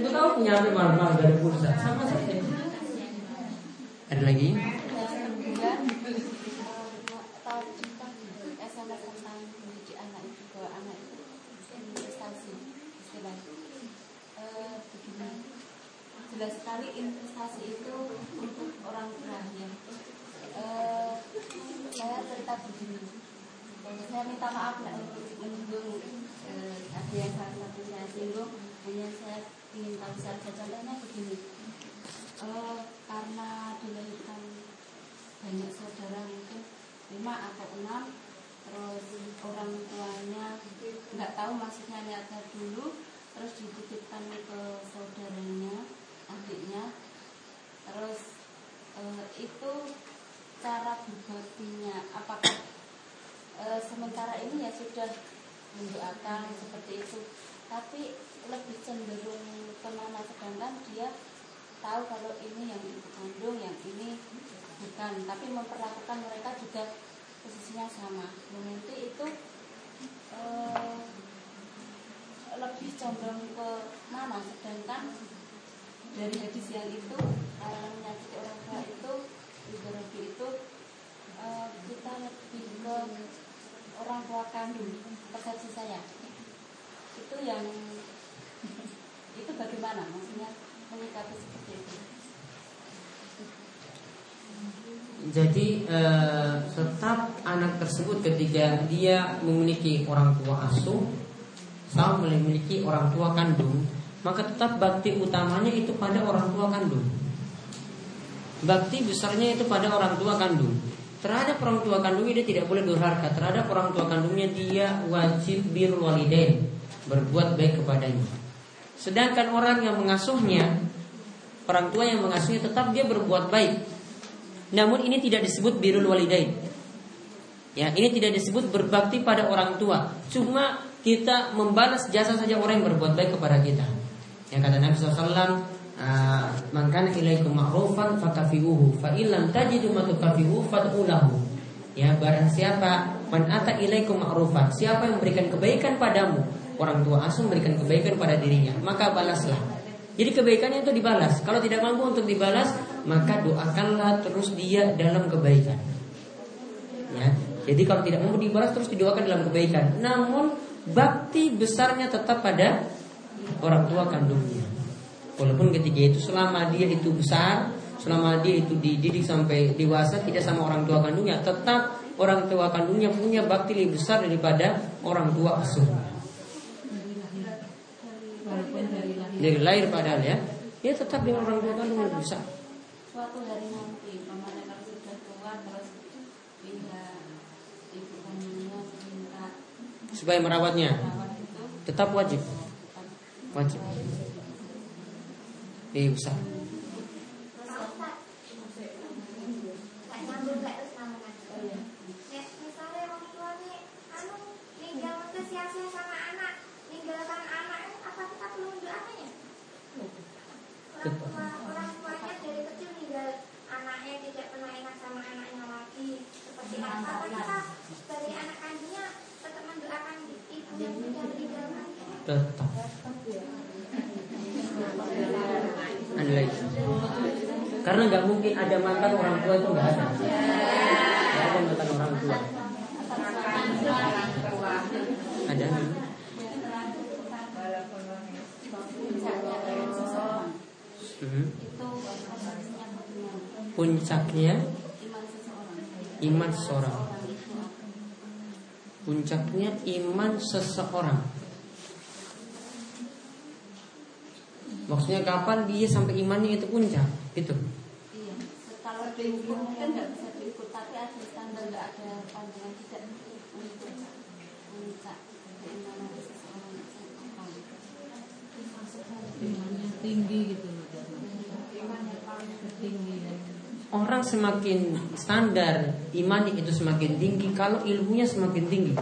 untuk tahu punya HP mahal-mahal dari pulsa sama saja. Ada lagi? jelas sekali investasi itu untuk orang terakhir. Uh, saya cerita begini, saya minta maaf nih untuk menyinggung uh, ada yang salah satu saya singgung, hanya saya ingin tahu saja. Contohnya begini. Uh, karena dilahirkan banyak saudara mungkin lima atau enam, terus orang tuanya nggak tahu maksudnya niatnya dulu, terus dititipkan ke saudaranya adiknya. Terus e, itu cara berbaktinya apakah e, sementara ini ya sudah mendoakan seperti itu. Tapi lebih cenderung ke mana sedangkan dia tahu kalau ini yang ibu kandung yang ini bukan. Tapi memperlakukan mereka juga posisinya sama. Nanti itu e, lebih condong ke mana sedangkan dari hadis yang itu larangan menyakiti orang tua itu ibarat itu uh, kita lebih ke orang tua kandung persepsi saya itu yang itu bagaimana maksudnya menyikapi seperti itu jadi eh, tetap anak tersebut ketika dia memiliki orang tua asuh sama memiliki orang tua kandung maka tetap bakti utamanya itu pada orang tua kandung. Bakti besarnya itu pada orang tua kandung. Terhadap orang tua kandungnya dia tidak boleh durhaka. Terhadap orang tua kandungnya dia wajib bir walidain, berbuat baik kepadanya. Sedangkan orang yang mengasuhnya, orang tua yang mengasuhnya tetap dia berbuat baik. Namun ini tidak disebut birul walidain. Ya, ini tidak disebut berbakti pada orang tua. Cuma kita membalas jasa saja orang yang berbuat baik kepada kita. Yang kata Nabi SAW Man kana ilaikum ma'rufan fakafiuhu Fa illam tajidu matukafiuhu fad'ulahu. Ya barang siapa Man ata ilaikum ma'rufan Siapa yang memberikan kebaikan padamu Orang tua asuh memberikan kebaikan pada dirinya Maka balaslah. Jadi kebaikannya itu dibalas. Kalau tidak mampu untuk dibalas Maka doakanlah terus dia dalam kebaikan. Ya jadi kalau tidak mampu dibalas terus didoakan dalam kebaikan. Namun bakti besarnya tetap pada orang tua kandungnya. Walaupun ketika itu selama dia itu besar, selama dia itu dididik sampai dewasa tidak sama orang tua kandungnya, tetap orang tua kandungnya punya bakti lebih besar daripada orang tua asuh. Dari lahir. Padahal ya, dia tetap dengan orang tua kandungnya lebih besar. Suatu hari nanti, pamannya kalau sudah tua terus pindah ibu kandungnya minta supaya merawatnya. tetap wajib. Wajib eh usah apakah dari anak kandungnya tetap mendoakan ibu yang sudah meninggal Tetap. Ada lagi. Karena nggak mungkin ada mantan orang tua itu nggak ada. Nggak ada mantan orang tua. Ada. Bagaimana Puncaknya iman seseorang. Puncaknya iman seseorang. Maksudnya kapan dia sampai imannya itu puncak? Gitu. iya kalau diukur mungkin nggak bisa diukur tapi ada standar nggak ada pandangan tidak untuk puncak keimanan seseorang apa imannya tinggi gitu tinggi ya Orang semakin standar imannya itu semakin tinggi kalau ilmunya semakin tinggi.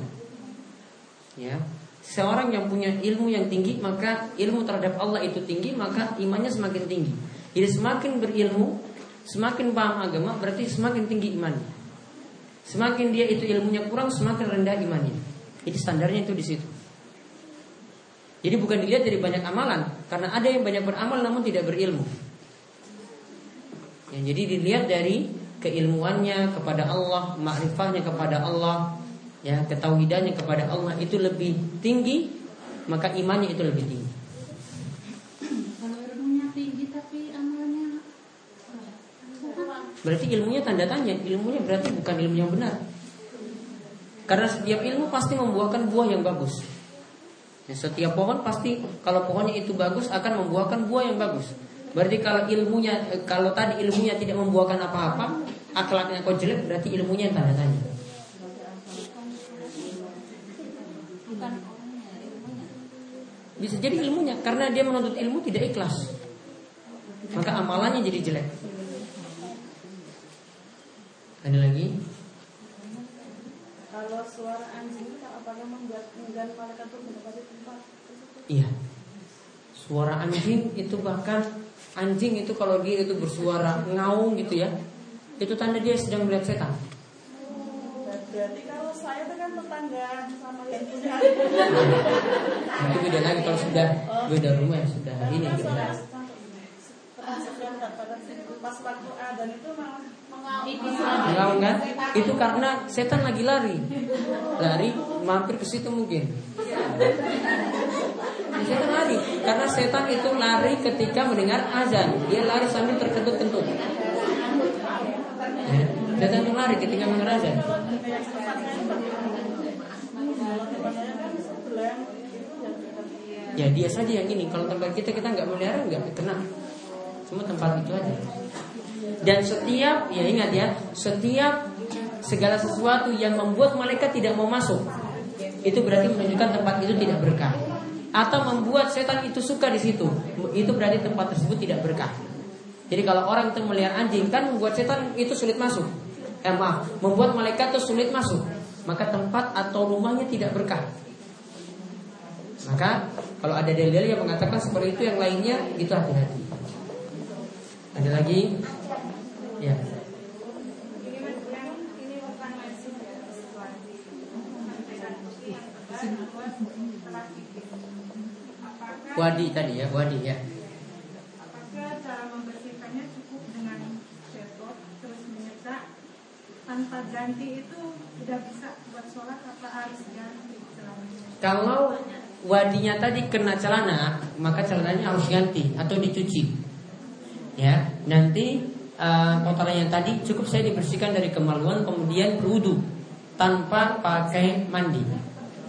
Ya. Seorang yang punya ilmu yang tinggi maka ilmu terhadap Allah itu tinggi maka imannya semakin tinggi. Jadi semakin berilmu, semakin paham agama berarti semakin tinggi imannya. Semakin dia itu ilmunya kurang semakin rendah imannya. Jadi standarnya itu di situ. Jadi bukan dilihat dari banyak amalan karena ada yang banyak beramal namun tidak berilmu. Ya, jadi dilihat dari keilmuannya kepada Allah, makrifahnya kepada Allah, ya ketauhidannya kepada Allah itu lebih tinggi, maka imannya itu lebih tinggi. kalau ilmunya tinggi tapi amalnya Berarti ilmunya tanda tanya, ilmunya berarti bukan ilmu yang benar. Karena setiap ilmu pasti membuahkan buah yang bagus. Ya, setiap pohon pasti kalau pohonnya itu bagus akan membuahkan buah yang bagus. Berarti kalau ilmunya eh, kalau tadi ilmunya tidak membuahkan apa-apa, akhlaknya kau jelek berarti ilmunya yang tanda tanya. Bisa jadi ilmunya karena dia menuntut ilmu tidak ikhlas. Maka amalannya jadi jelek. Ada lagi? Kalau suara anjing itu apakah membuat enggan malaikat untuk mendapati tempat? Iya. Suara anjing itu bahkan anjing itu kalau dia itu bersuara ngaung gitu ya, itu tanda dia sedang melihat setan. Berarti kalau saya itu kan tetangga sama yang punya Nah, itu beda lagi kalau sudah beda rumah ya sudah ini gitu. yang situ pas waktu adan itu malah Ngaung kan? Itu karena setan lagi lari, lari mampir ke situ mungkin. Setan lari karena setan itu lari ketika mendengar azan. Dia lari sambil terkentut-kentut. Ya, Setan itu lari ketika mendengar azan. Ya dia saja yang ini. Kalau tempat kita kita nggak melihara nggak kena. Cuma tempat itu aja. Dan setiap ya ingat ya, setiap segala sesuatu yang membuat malaikat tidak mau masuk, itu berarti menunjukkan tempat itu tidak berkah. Atau membuat setan itu suka di situ, itu berarti tempat tersebut tidak berkah. Jadi kalau orang itu melihara anjing kan membuat setan itu sulit masuk. Eh maaf, membuat malaikat itu sulit masuk. Maka tempat atau rumahnya tidak berkah. Maka kalau ada dalil yang mengatakan seperti itu yang lainnya itu hati-hati. Ada lagi? Ya. Wadi tadi ya, wadi ya. apakah cara membersihkannya cukup dengan cetot terus menyetak tanpa ganti itu sudah bisa buat sholat apa harus ganti celananya? Kalau wadinya tadi kena celana, maka celananya harus ganti atau dicuci. Ya, nanti uh, kotoran yang tadi cukup saya dibersihkan dari kemaluan, kemudian berwudu tanpa pakai mandi.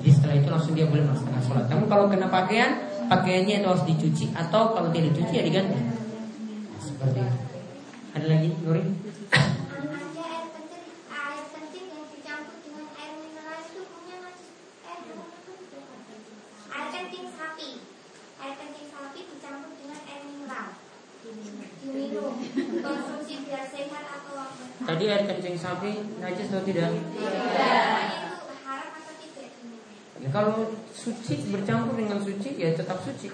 Jadi setelah itu langsung dia boleh melaksanakan sholat. Namun kalau kena pakaian, pakaiannya itu harus dicuci atau kalau tidak dicuci ya diganti. Seperti itu. Ada lagi, Nuri? Iya, dari kencing sapi najis atau tidak? Tidak. Ya, kalau suci bercampur dengan suci ya tetap suci.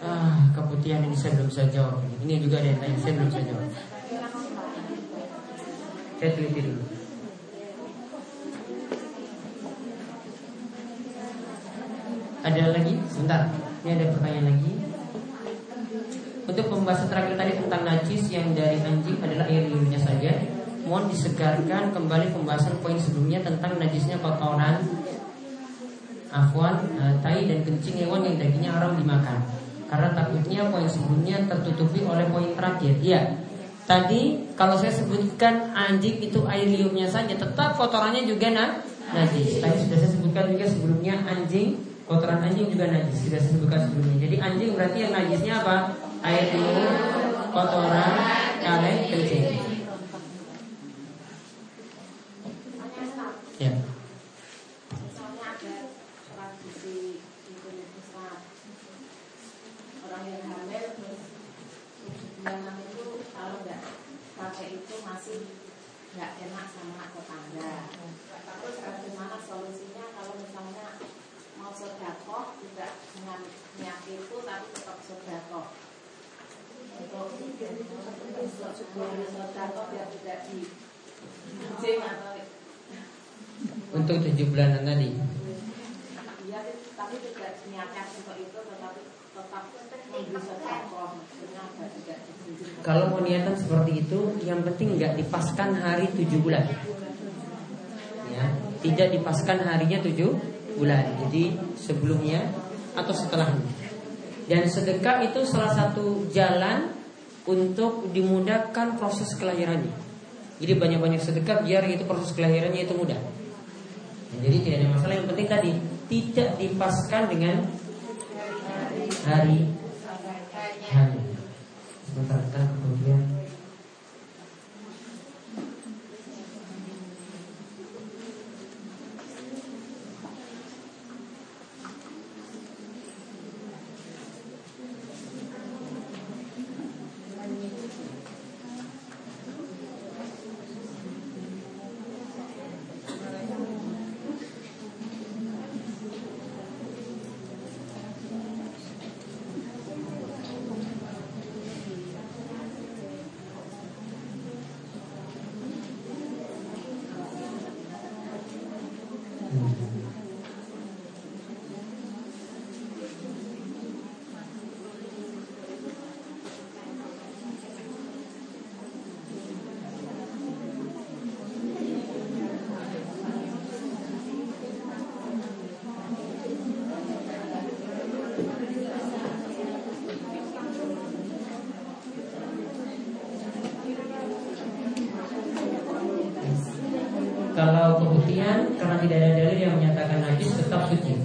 Ah, keputihan ini saya belum saya jawab. Ini juga ada yang lain saya belum saya jawab. Saya teliti dulu. Ada lagi? Sebentar. Ini ada pertanyaan lagi. Untuk pembahasan terakhir tadi tentang najis yang dari anjing adalah air liurnya saja. Mohon disegarkan kembali pembahasan poin sebelumnya tentang najisnya kotoran, afwan, eh, tai dan kencing hewan yang dagingnya haram dimakan. Karena takutnya poin sebelumnya tertutupi oleh poin terakhir. Iya. Tadi kalau saya sebutkan anjing itu air liurnya saja, tetap kotorannya juga nah, najis. Tadi sudah saya sebutkan juga sebelumnya anjing kotoran anjing juga najis sudah saya sebutkan sebelumnya. Jadi anjing berarti yang najisnya apa? Air liur, kotoran, kaleng, kencing. Ya. Misalnya ada tradisi itu Islam orang yang hamil terus tujuh bulanan itu kalau nggak pakai itu masih nggak enak sama tetangga. Terus bagaimana solusinya kalau misalnya mau sodako tidak dengan niat itu tapi tetap sodako untuk tujuh bulanan tadi. Iya, tapi tidak niatkan untuk itu, tetapi tetap. Kalau mau niatan seperti itu, yang penting nggak dipaskan hari tujuh bulan. Ya, tidak dipaskan harinya tujuh bulan. Jadi sebelumnya atau setelahnya. Dan sedekah itu salah satu jalan untuk dimudahkan proses kelahirannya. Jadi banyak-banyak sedekah biar itu proses kelahirannya itu mudah. Jadi tidak ada masalah. Yang penting tadi tidak dipaskan dengan hari hari. Sebentar, kan kemudian Keputihan karena tidak ada dalil yang menyatakan najis tetap suci.